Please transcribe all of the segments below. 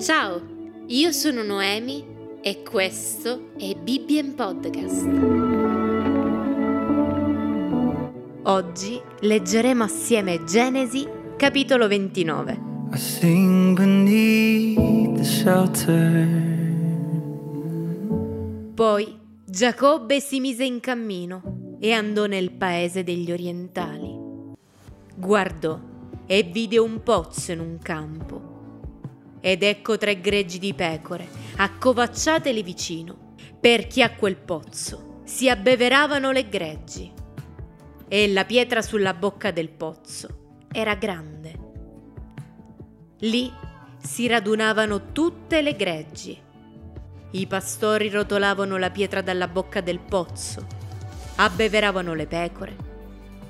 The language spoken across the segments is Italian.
Ciao, io sono Noemi e questo è Bibbien Podcast. Oggi leggeremo assieme Genesi, capitolo 29. I sing beneath the shelter. Poi Giacobbe si mise in cammino e andò nel paese degli orientali. Guardò e vide un pozzo in un campo. Ed ecco tre greggi di pecore, accovacciate lì vicino, perché a quel pozzo si abbeveravano le greggi. E la pietra sulla bocca del pozzo era grande. Lì si radunavano tutte le greggi. I pastori rotolavano la pietra dalla bocca del pozzo, abbeveravano le pecore,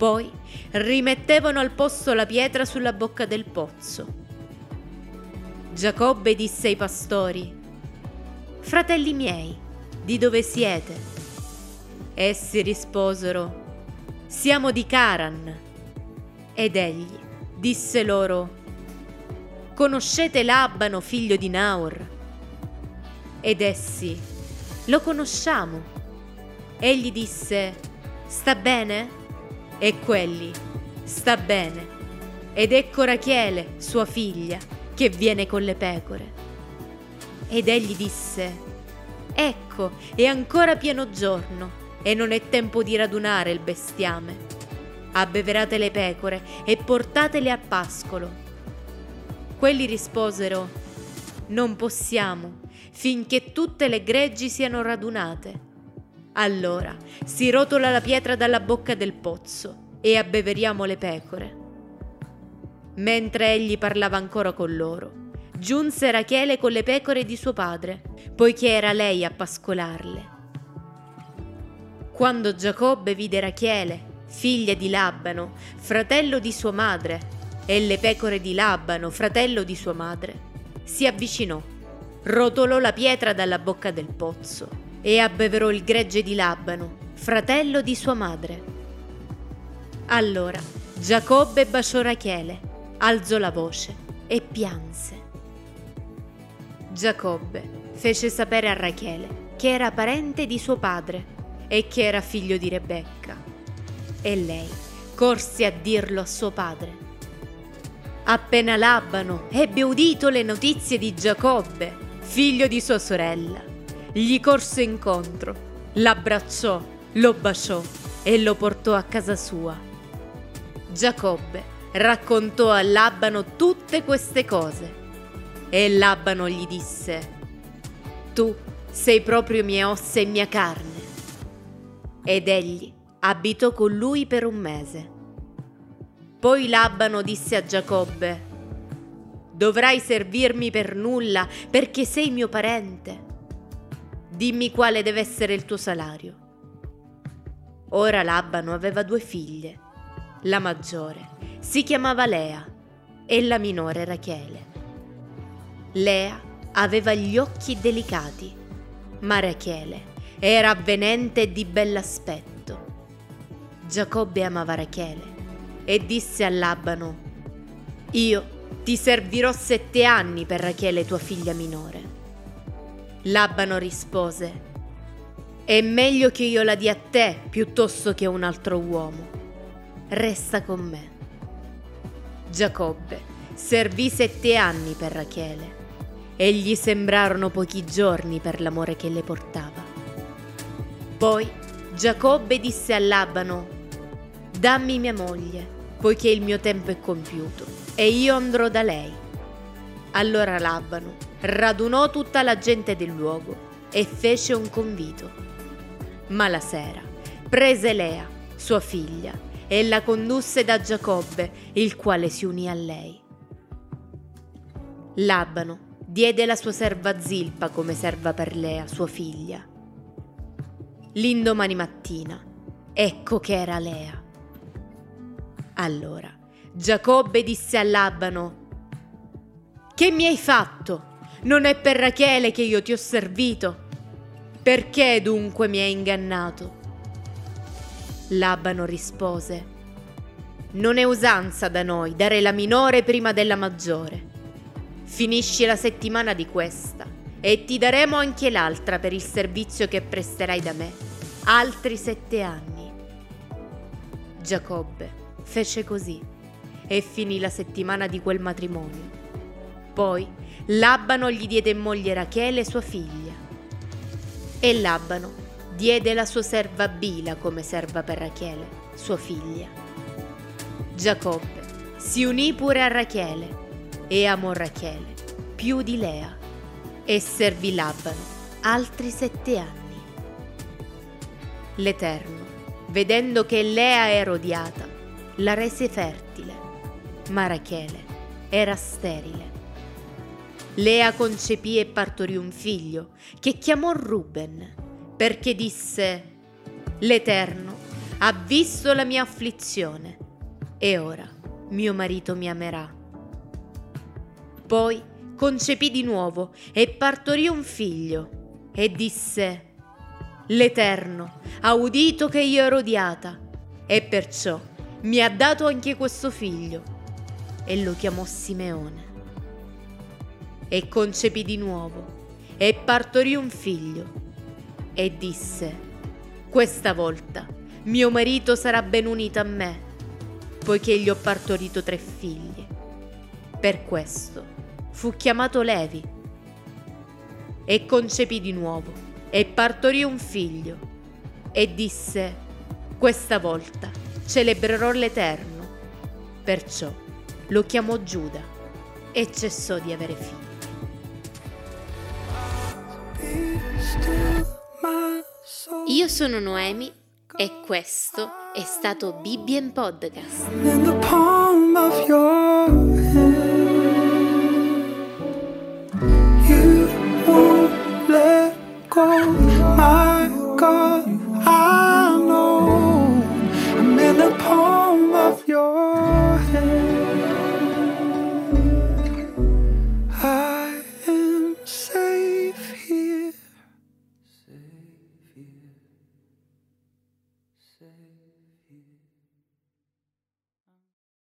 poi rimettevano al posto la pietra sulla bocca del pozzo Giacobbe disse ai pastori, Fratelli miei, di dove siete? Essi risposero, Siamo di Caran. Ed egli disse loro, Conoscete Labano, figlio di Naur? Ed essi, Lo conosciamo. Egli disse, Sta bene? E quelli, Sta bene. Ed ecco Rachele, sua figlia che viene con le pecore. Ed egli disse, Ecco, è ancora pieno giorno e non è tempo di radunare il bestiame. Abbeverate le pecore e portatele a pascolo. Quelli risposero, Non possiamo, finché tutte le greggi siano radunate. Allora si rotola la pietra dalla bocca del pozzo e abbeveriamo le pecore. Mentre egli parlava ancora con loro, giunse Rachele con le pecore di suo padre, poiché era lei a pascolarle. Quando Giacobbe vide Rachele, figlia di Labano, fratello di sua madre, e le pecore di Labano, fratello di sua madre, si avvicinò, rotolò la pietra dalla bocca del pozzo e abbeverò il gregge di Labano, fratello di sua madre. Allora Giacobbe baciò Rachele alzò la voce e pianse. Giacobbe fece sapere a Rachele che era parente di suo padre e che era figlio di Rebecca. E lei corse a dirlo a suo padre. Appena Labano ebbe udito le notizie di Giacobbe, figlio di sua sorella, gli corse incontro, l'abbracciò, lo baciò e lo portò a casa sua. Giacobbe raccontò a Labano tutte queste cose. E Labano gli disse, Tu sei proprio mie ossa e mia carne. Ed egli abitò con lui per un mese. Poi Labano disse a Giacobbe, Dovrai servirmi per nulla perché sei mio parente. Dimmi quale deve essere il tuo salario. Ora Labano aveva due figlie. La maggiore si chiamava Lea e la minore Rachele. Lea aveva gli occhi delicati, ma Rachele era avvenente e di bell'aspetto. Giacobbe amava Rachele e disse a Labano, Io ti servirò sette anni per Rachele tua figlia minore. Labano rispose, È meglio che io la dia a te piuttosto che a un altro uomo. Resta con me. Giacobbe servì sette anni per Rachele e gli sembrarono pochi giorni per l'amore che le portava. Poi Giacobbe disse a Labano, dammi mia moglie, poiché il mio tempo è compiuto, e io andrò da lei. Allora Labano radunò tutta la gente del luogo e fece un convito. Ma la sera prese Lea, sua figlia, e la condusse da Giacobbe, il quale si unì a lei. Labano diede la sua serva Zilpa come serva per Lea, sua figlia. L'indomani mattina, ecco che era Lea. Allora Giacobbe disse a Labano, Che mi hai fatto? Non è per Rachele che io ti ho servito? Perché dunque mi hai ingannato? Labano rispose, Non è usanza da noi dare la minore prima della maggiore. Finisci la settimana di questa e ti daremo anche l'altra per il servizio che presterai da me. Altri sette anni. Giacobbe fece così e finì la settimana di quel matrimonio. Poi Labano gli diede in moglie Rachele sua figlia. E Labano diede la sua serva Bila come serva per Rachele, sua figlia. Giacobbe si unì pure a Rachele e amò Rachele più di Lea e servì Labano altri sette anni. L'Eterno, vedendo che Lea era odiata, la rese fertile, ma Rachele era sterile. Lea concepì e partorì un figlio che chiamò Ruben, perché disse, L'Eterno ha visto la mia afflizione e ora mio marito mi amerà. Poi concepì di nuovo e partorì un figlio e disse, L'Eterno ha udito che io ero odiata e perciò mi ha dato anche questo figlio e lo chiamò Simeone. E concepì di nuovo e partorì un figlio e disse, questa volta mio marito sarà ben unito a me, poiché gli ho partorito tre figli. Per questo fu chiamato Levi e concepì di nuovo e partorì un figlio e disse, questa volta celebrerò l'Eterno. Perciò lo chiamò Giuda e cessò di avere figli. Io sono Noemi e questo è stato Bibbien Podcast.